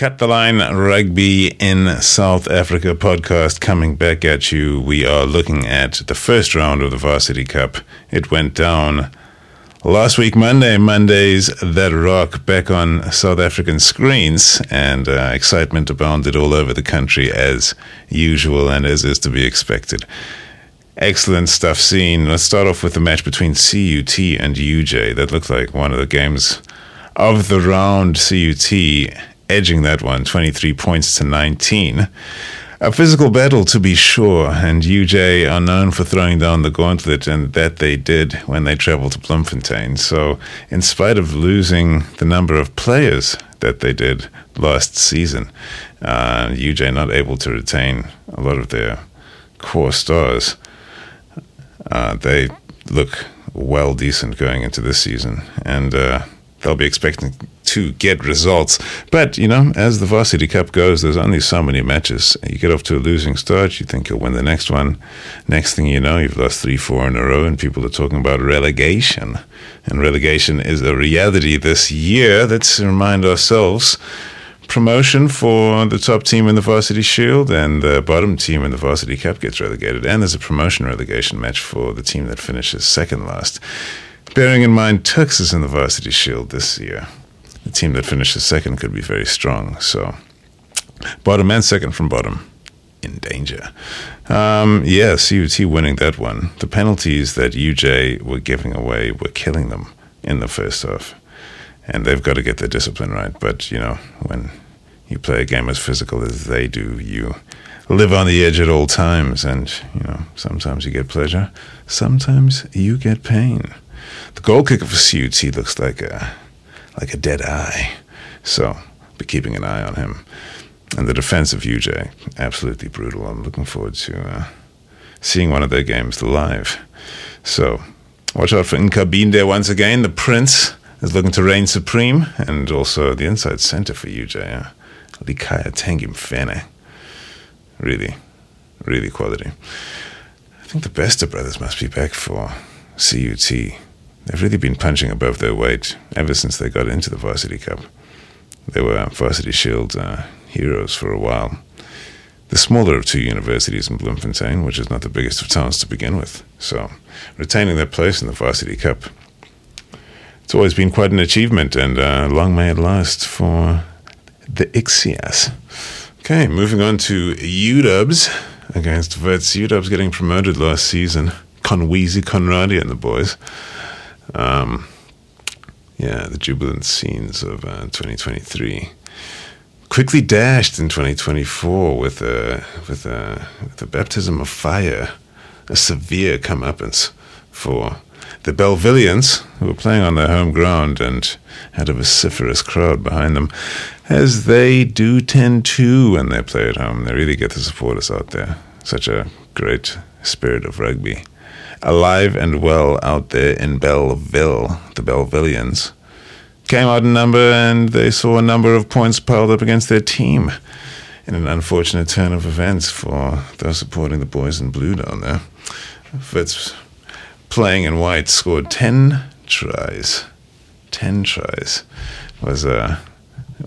Cut the Line Rugby in South Africa podcast coming back at you. We are looking at the first round of the Varsity Cup. It went down last week, Monday. Mondays that rock back on South African screens, and uh, excitement abounded all over the country as usual and as is to be expected. Excellent stuff seen. Let's start off with the match between CUT and UJ. That looked like one of the games of the round. CUT edging that one 23 points to 19. A physical battle, to be sure, and UJ are known for throwing down the gauntlet, and that they did when they traveled to Bloemfontein. So, in spite of losing the number of players that they did last season, uh, UJ not able to retain a lot of their core stars. Uh, they look well decent going into this season, and uh, they'll be expecting to get results. But, you know, as the Varsity Cup goes, there's only so many matches. You get off to a losing start, you think you'll win the next one. Next thing you know, you've lost three, four in a row, and people are talking about relegation. And relegation is a reality this year. Let's remind ourselves promotion for the top team in the Varsity Shield, and the bottom team in the Varsity Cup gets relegated. And there's a promotion relegation match for the team that finishes second last. Bearing in mind, Tuks is in the Varsity Shield this year the team that finishes second could be very strong. So, bottom and second from bottom in danger. Um, yeah, CUT winning that one. The penalties that UJ were giving away were killing them in the first half. And they've got to get their discipline right. But, you know, when you play a game as physical as they do, you live on the edge at all times. And, you know, sometimes you get pleasure, sometimes you get pain. The goal kicker for CUT looks like a like a dead eye. So be keeping an eye on him. And the defense of UJ, absolutely brutal. I'm looking forward to uh, seeing one of their games live. So watch out for Nkabinde there once again. The Prince is looking to reign supreme, and also the inside center for UJ, uh, Likaya Tengimfene. Really, really quality. I think the Bester brothers must be back for CUT they've really been punching above their weight ever since they got into the Varsity Cup. They were Varsity Shield uh, heroes for a while. The smaller of two universities in Bloemfontein, which is not the biggest of towns to begin with. So, retaining their place in the Varsity Cup, it's always been quite an achievement, and uh, long may it last for the Ixias. Okay, moving on to UWs against Wits. UWs getting promoted last season. Conweezy Conradi and the boys. Um, yeah, the jubilant scenes of uh, 2023 quickly dashed in 2024 with a with a with a baptism of fire, a severe comeuppance for the Belvillians, who were playing on their home ground and had a vociferous crowd behind them, as they do tend to when they play at home. They really get the supporters out there. Such a great spirit of rugby alive and well out there in Bellville, the Bellvillians. Came out in number and they saw a number of points piled up against their team in an unfortunate turn of events for those supporting the boys in blue down there. Wits, playing in white, scored 10 tries. 10 tries was a, uh,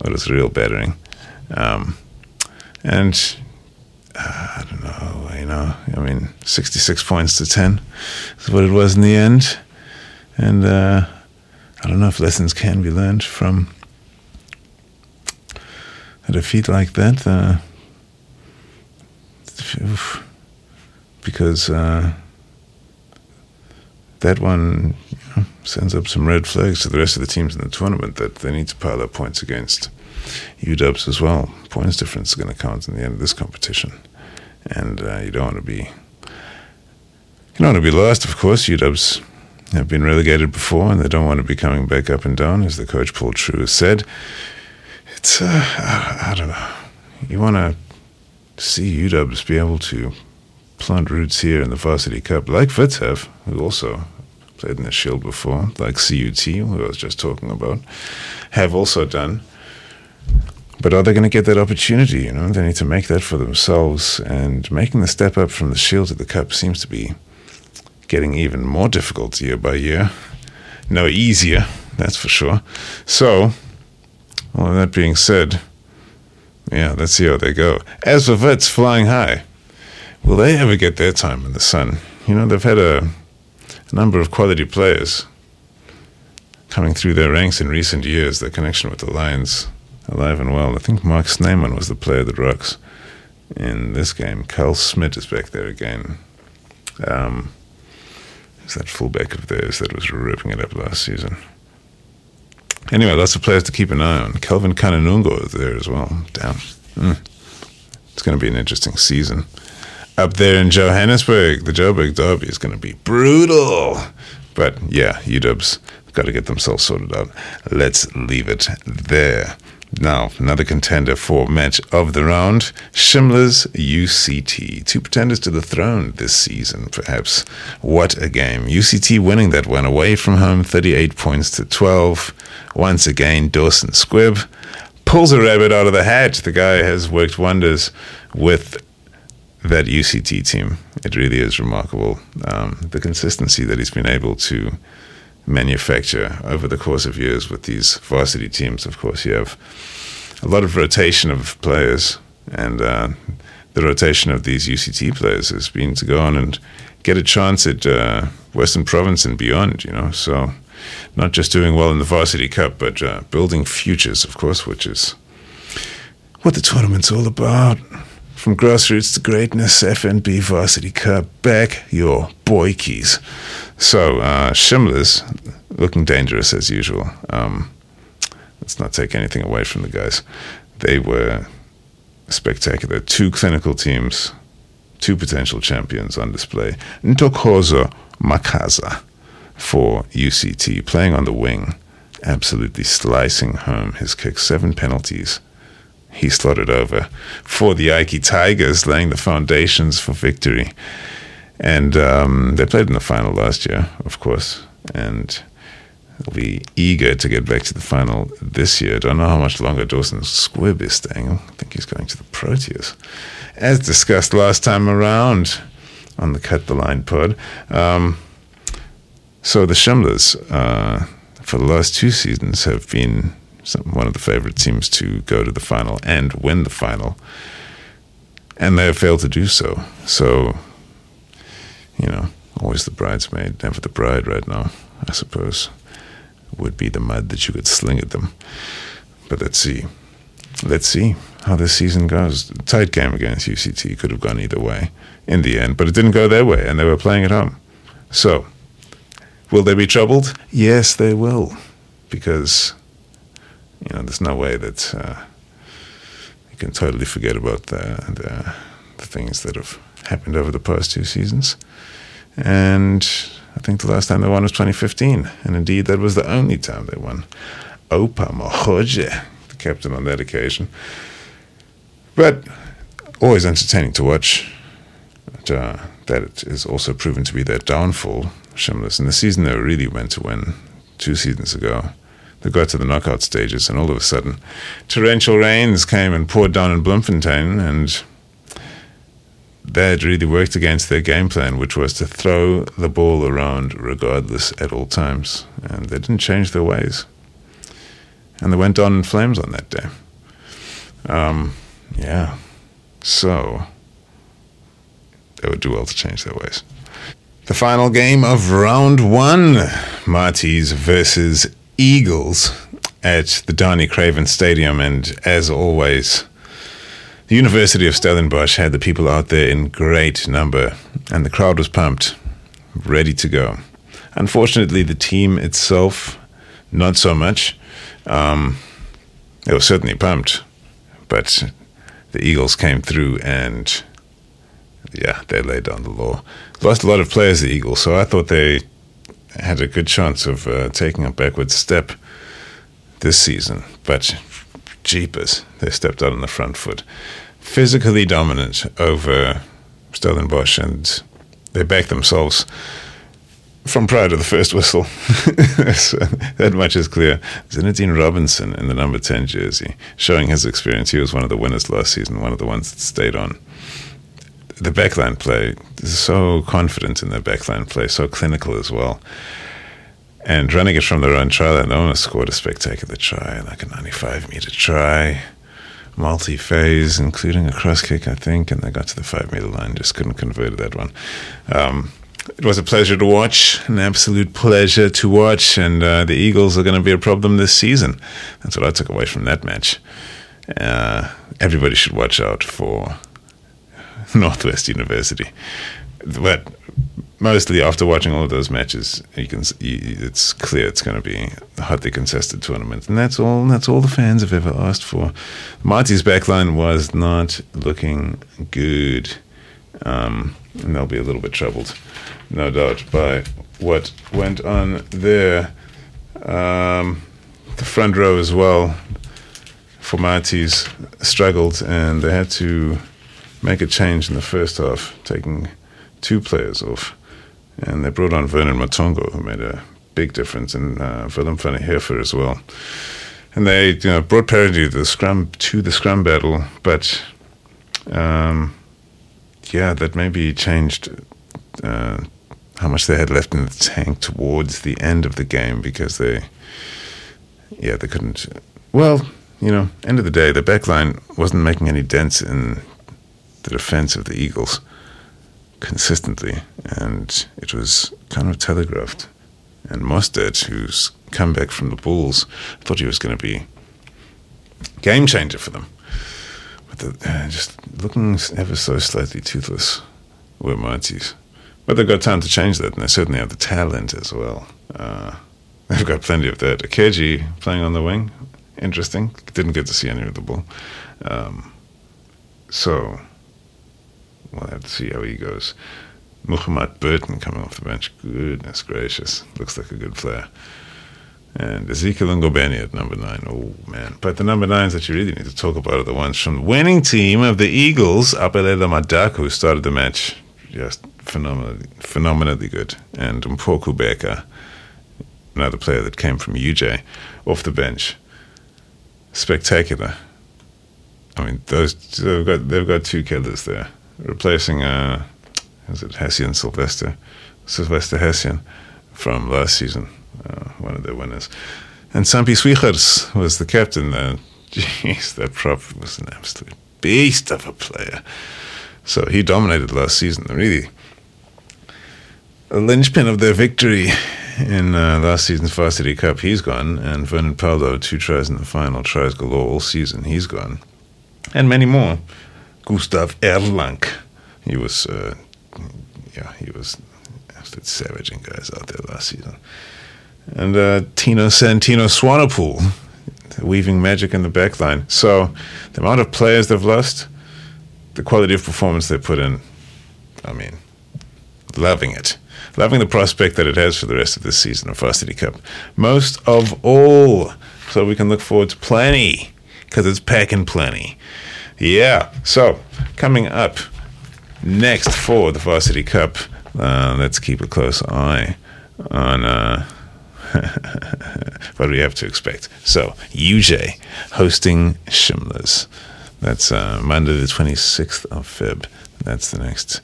was real battering. Um, and uh, I don't know, you know, I mean, 66 points to 10 is what it was in the end. And uh, I don't know if lessons can be learned from a defeat like that. Uh, because uh, that one you know, sends up some red flags to the rest of the teams in the tournament that they need to pile up points against UWs as well. Points difference is going to count in the end of this competition, and uh, you don't want to be you don't want to be lost. Of course, UWs have been relegated before, and they don't want to be coming back up and down, as the coach Paul True has said. It's uh, I, I don't know. You want to see UWs be able to plant roots here in the Varsity Cup, like Wits have, who also played in the Shield before, like CUT, who I was just talking about, have also done. But are they going to get that opportunity? You know, they need to make that for themselves. And making the step up from the Shield to the Cup seems to be getting even more difficult year by year. No easier, that's for sure. So, all that being said, yeah, let's see how they go. As for Wits flying high, will they ever get their time in the sun? You know, they've had a, a number of quality players coming through their ranks in recent years. Their connection with the Lions alive and well. I think Mark Snyman was the player that rocks in this game. Carl Smith is back there again. Um, is that fullback of theirs that was ripping it up last season? Anyway, lots of players to keep an eye on. Kelvin Kananungo is there as well. Damn. Mm. It's going to be an interesting season. Up there in Johannesburg, the Joburg Derby is going to be brutal. But yeah, UW's got to get themselves sorted out. Let's leave it there. Now, another contender for match of the round Shimla's UCT. Two pretenders to the throne this season, perhaps. What a game. UCT winning that one away from home, 38 points to 12. Once again, Dawson Squibb pulls a rabbit out of the hat. The guy has worked wonders with that UCT team. It really is remarkable. Um, the consistency that he's been able to manufacture over the course of years with these varsity teams. Of course, you have a lot of rotation of players, and uh, the rotation of these UCT players has been to go on and get a chance at uh, Western Province and beyond. You know, so not just doing well in the Varsity Cup, but uh, building futures, of course, which is what the tournament's all about. From grassroots to greatness, FNB Varsity Cup, back your boy keys. So, uh, Shimla's looking dangerous as usual. Um, let's not take anything away from the guys. They were spectacular. Two clinical teams, two potential champions on display. Ntokozo Makaza for UCT, playing on the wing, absolutely slicing home his kick. Seven penalties he slotted over for the Ikey Tigers, laying the foundations for victory. And um, they played in the final last year, of course, and they'll be eager to get back to the final this year. Don't know how much longer Dawson Squibb is staying. I think he's going to the Proteas. As discussed last time around on the Cut the Line pod. Um, so the Shimlas, uh, for the last two seasons, have been some, one of the favorite teams to go to the final and win the final. And they have failed to do so. So, you know, always the bridesmaid, never the bride right now, I suppose, would be the mud that you could sling at them. But let's see. Let's see how this season goes. Tight game against UCT could have gone either way in the end, but it didn't go their way, and they were playing at home. So, will they be troubled? Yes, they will, because you know, there's no way that uh, you can totally forget about the, the, the things that have happened over the past two seasons. And I think the last time they won was 2015, and indeed that was the only time they won. Oupa Mohoje, the captain on that occasion. But always entertaining to watch. But, uh, that is also proven to be their downfall, Shimlas. In the season they really went to win two seasons ago, they got to the knockout stages, and all of a sudden, torrential rains came and poured down in Bloemfontein, and that really worked against their game plan, which was to throw the ball around regardless at all times. And they didn't change their ways. And they went on in flames on that day. Um, yeah. So they would do well to change their ways. The final game of round one Maties versus Eagles at the Danie Craven Stadium, and as always, the University of Stellenbosch had the people out there in great number, and the crowd was pumped, ready to go. Unfortunately, the team itself, not so much. Um, they were certainly pumped, but the Eagles came through and, yeah, they laid down the law. Lost a lot of players, the Eagles, so I thought they had a good chance of uh, taking a backward step this season, but jeepers, they stepped out on the front foot. Physically dominant over Stellenbosch, and they backed themselves from prior to the first whistle. so that much is clear. Zinedine Robinson in the number 10 jersey, showing his experience. He was one of the winners last season, one of the ones that stayed on the backline play so confident in their backline play, so clinical as well. And running it from their own try line, Ona scored a spectacular try, like a 95 meter try. multi phase, including a cross kick, I think, and they got to the five meter line, just couldn't convert that one. Um, it was a pleasure to watch, an absolute pleasure to watch, and uh, the Eagles are going to be a problem this season. That's what I took away from that match. Uh, everybody should watch out for Northwest University. But mostly after watching all of those matches, you can it's clear it's going to be a hotly contested tournament, and that's all. That's all the fans have ever asked for. Maties' backline was not looking good, um, and they'll be a little bit troubled, no doubt, by what went on there. Um, the front row as well for Maties struggled, and they had to make a change in the first half, taking two players off. And they brought on Vernon Matongo, who made a big difference, and uh, Willem van as well. And they you know, brought parity to the scrum to the scrum battle, but um, yeah, that maybe changed uh, how much they had left in the tank towards the end of the game because they, yeah, they couldn't. Well, you know, end of the day, the back line wasn't making any dents in the defense of the Eagles consistently, and it was kind of telegraphed. And Mostert, who's come back from the Bulls, thought he was going to be game changer for them. But the, uh, just looking ever so slightly toothless were Maties. But they've got time to change that, and they certainly have the talent as well. Uh, they've got plenty of that. Akeji playing on the wing, interesting. Didn't get to see any of the ball. Um, so we'll have to see how he goes. Muhammad Burton coming off the bench. Goodness gracious. Looks like a good player. And Ezekiel Ngobeni at number nine. Oh, man. But the number nines that you really need to talk about are the ones from the winning team of the Eagles, Apelela Madaka, who started the match just phenomenally, phenomenally good. And Mpoku Beka, another player that came from UJ, off the bench. Spectacular. I mean, those they've got they've got two killers there replacing uh, is it Hessian Sylvester, Sylvester Hessian from last season, uh, one of the winners. And Sampi Swichers was the captain. Uh, jeez, that prop was an absolute beast of a player. So he dominated last season. Really, a linchpin of their victory in uh, last season's Varsity Cup. He's gone, and Vernon Paldo, two tries in the final, tries galore all season. He's gone, and many more. Gustav Erlang. He was, uh, yeah, he was absolute savaging guys out there last season. And uh, Tino Santino Swanepoel, weaving magic in the backline. So the amount of players they've lost, the quality of performance they put in, I mean, loving it. Loving the prospect that it has for the rest of this season of Varsity Cup. Most of all, so we can look forward to plenty, because it's packing plenty. Yeah. So coming up next for the Varsity Cup, uh, let's keep a close eye on uh, what we have to expect. So UJ hosting Shimlas. That's uh, Monday the 26th of Feb. That's the next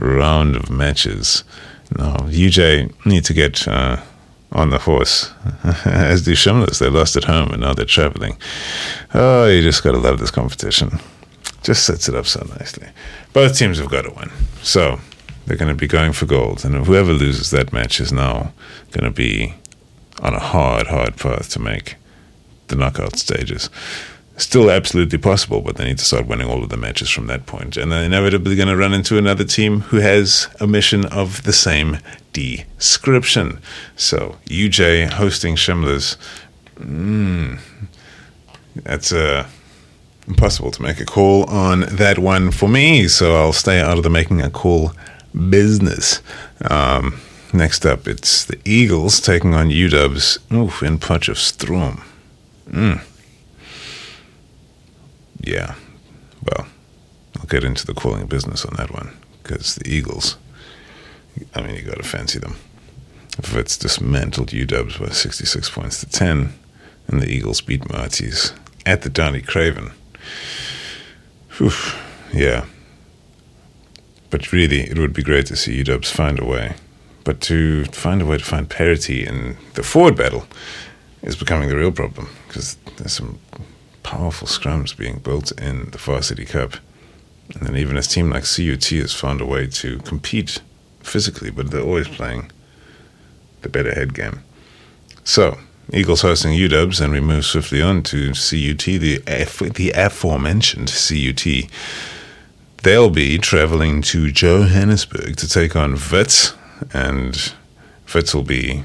round of matches. Now, UJ need to get uh, on the horse, as do Shimlas. They lost at home and now they're traveling. Oh, you just got to love this competition. Just sets it up so nicely. Both teams have got to win. So they're going to be going for gold. And whoever loses that match is now going to be on a hard, hard path to make the knockout stages. Still absolutely possible, but they need to start winning all of the matches from that point. And they're inevitably going to run into another team who has a mission of the same description. So, UJ hosting Shimlas. Mm, that's uh, impossible to make a call on that one for me, so I'll stay out of the making a call business. Um, next up, it's the Eagles taking on UWs oof, in Potchefstroom. Mm. Yeah, well, I'll get into the calling business on that one because the Eagles, I mean, you got to fancy them. If it's dismantled UWs by 66 points to 10, and the Eagles beat Maties at the Danie Craven. Whew, yeah. But really, it would be great to see UWs find a way. But to find a way to find parity in the forward battle is becoming the real problem because there's some powerful scrums being built in the Varsity Cup. And then even a team like CUT has found a way to compete physically, but they're always playing the better head game. So, Eagles hosting UWs, and we move swiftly on to CUT, the, the aforementioned CUT. They'll be traveling to Johannesburg to take on Wits, and Wits will be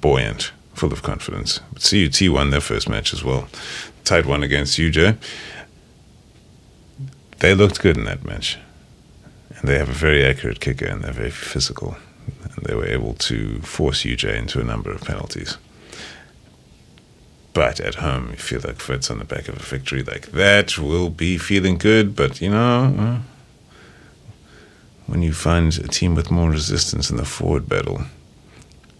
buoyant, full of confidence. But CUT won their first match as well. Tight one against UJ. They looked good in that match. And they have a very accurate kicker and they're very physical. And they were able to force UJ into a number of penalties. But at home, you feel like Wits on the back of a victory like that will be feeling good. But, you know, when you find a team with more resistance in the forward battle,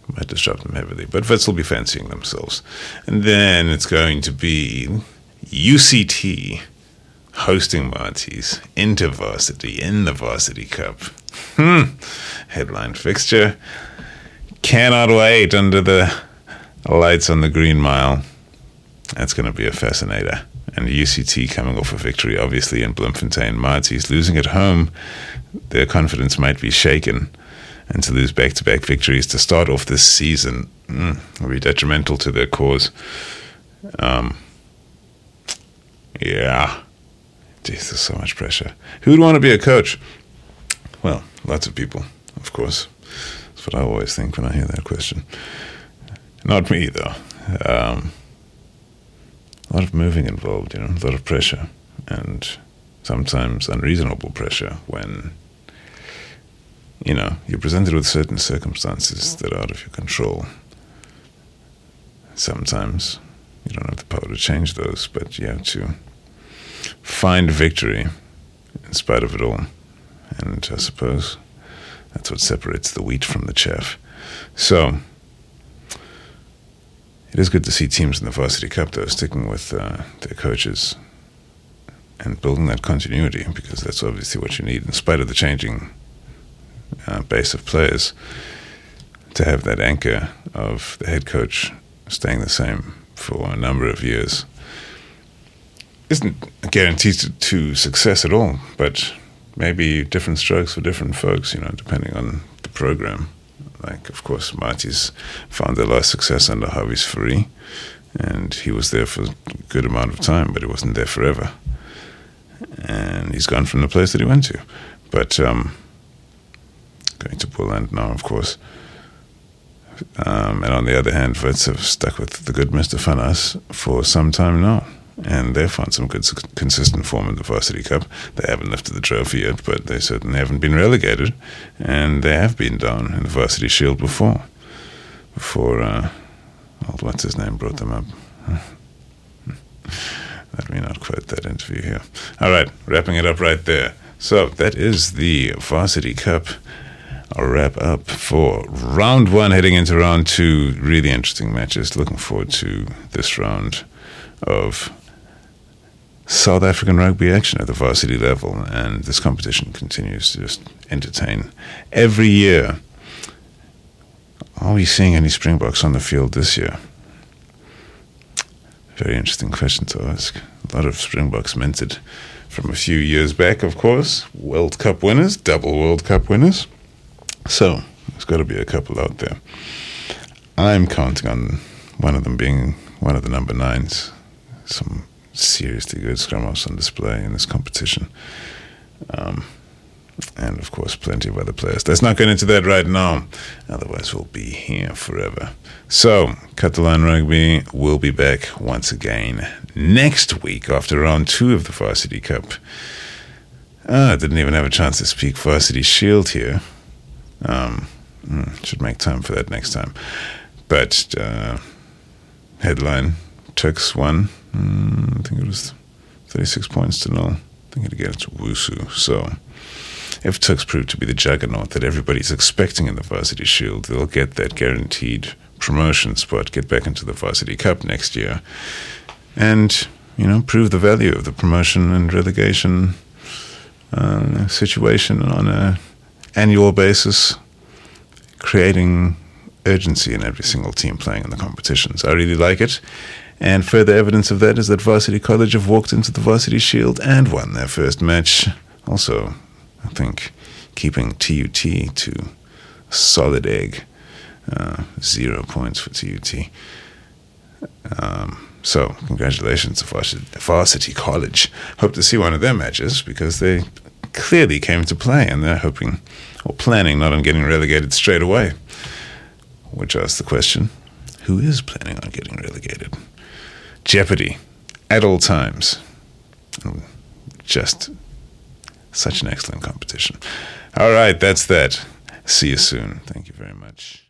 might disrupt them heavily. But Wits will be fancying themselves. And then it's going to be UCT hosting Maties into varsity in the Varsity Cup. Hmm. Headline fixture. Cannot wait under the lights on the Green Mile. That's going to be a fascinator. And UCT coming off a victory, obviously, in Bloemfontein. Maties losing at home. Their confidence might be shaken. And to lose back to back victories to start off this season mm, will be detrimental to their cause. Um, yeah. Jeez, there's so much pressure. Who would want to be a coach? Well, lots of people, of course. That's what I always think when I hear that question. Not me, though. Um, a lot of moving involved, you know, a lot of pressure, and sometimes unreasonable pressure when, you know, you're presented with certain circumstances that are out of your control. Sometimes you don't have the power to change those, but you have to find victory in spite of it all. And I suppose that's what separates the wheat from the chaff. So it is good to see teams in the Varsity Cup, though, sticking with uh, their coaches and building that continuity because that's obviously what you need, in spite of the changing uh, base of players, to have that anchor of the head coach staying the same for a number of years isn't a guarantee to, to success at all, but maybe different strokes for different folks, you know, depending on the program. Like, of course, Maties found lot of success under Hawies Fourie, and he was there for a good amount of time, but he wasn't there forever. And he's gone from the place that he went to. But um, going to Poland now, of course. Um, and on the other hand, Wits have stuck with the good Mr. Fanas for some time now and they've found some good, consistent form in the Varsity Cup. They haven't lifted the trophy yet, but they certainly haven't been relegated, and they have been down in the Varsity Shield before. Before, uh, what's his name brought them up. Let me not quote that interview here. All right, wrapping it up right there. So that is the Varsity Cup. I'll wrap up for round one, heading into round two. Really interesting matches. Looking forward to this round of South African rugby action at the varsity level, and this competition continues to just entertain. Every year, are we seeing any Springboks on the field this year? Very interesting question to ask. A lot of Springboks minted from a few years back, of course. World Cup winners, double World Cup winners. So, there's got to be a couple out there. I'm counting on one of them being one of the number nines. Some seriously good scrum halves on display in this competition. Um, and of course, plenty of other players. Let's not get into that right now, otherwise, we'll be here forever. So, Line Rugby will be back once again next week after round two of the Varsity Cup. Ah, I didn't even have a chance to speak Varsity Shield here. Um, hmm, should make time for that next time. But, uh, headline Tuks won Mm, I think it was 36 points to nil. I think it against Wusu. So if Tuks prove to be the juggernaut that everybody's expecting in the Varsity Shield, they'll get that guaranteed promotion spot, get back into the Varsity Cup next year, and you know prove the value of the promotion and relegation uh, situation on a annual basis, creating urgency in every single team playing in the competitions. I really like it. And further evidence of that is that Varsity College have walked into the Varsity Shield and won their first match. Also, I think keeping TUT to solid egg. Uh, zero points for TUT. Um, so, congratulations to Varsity, Varsity College. Hope to see one of their matches because they clearly came to play and they're hoping or planning not on getting relegated straight away. Which asks the question who is planning on getting relegated? Jeopardy at all times. Just such an excellent competition. All right, that's that. See you soon. Thank you very much.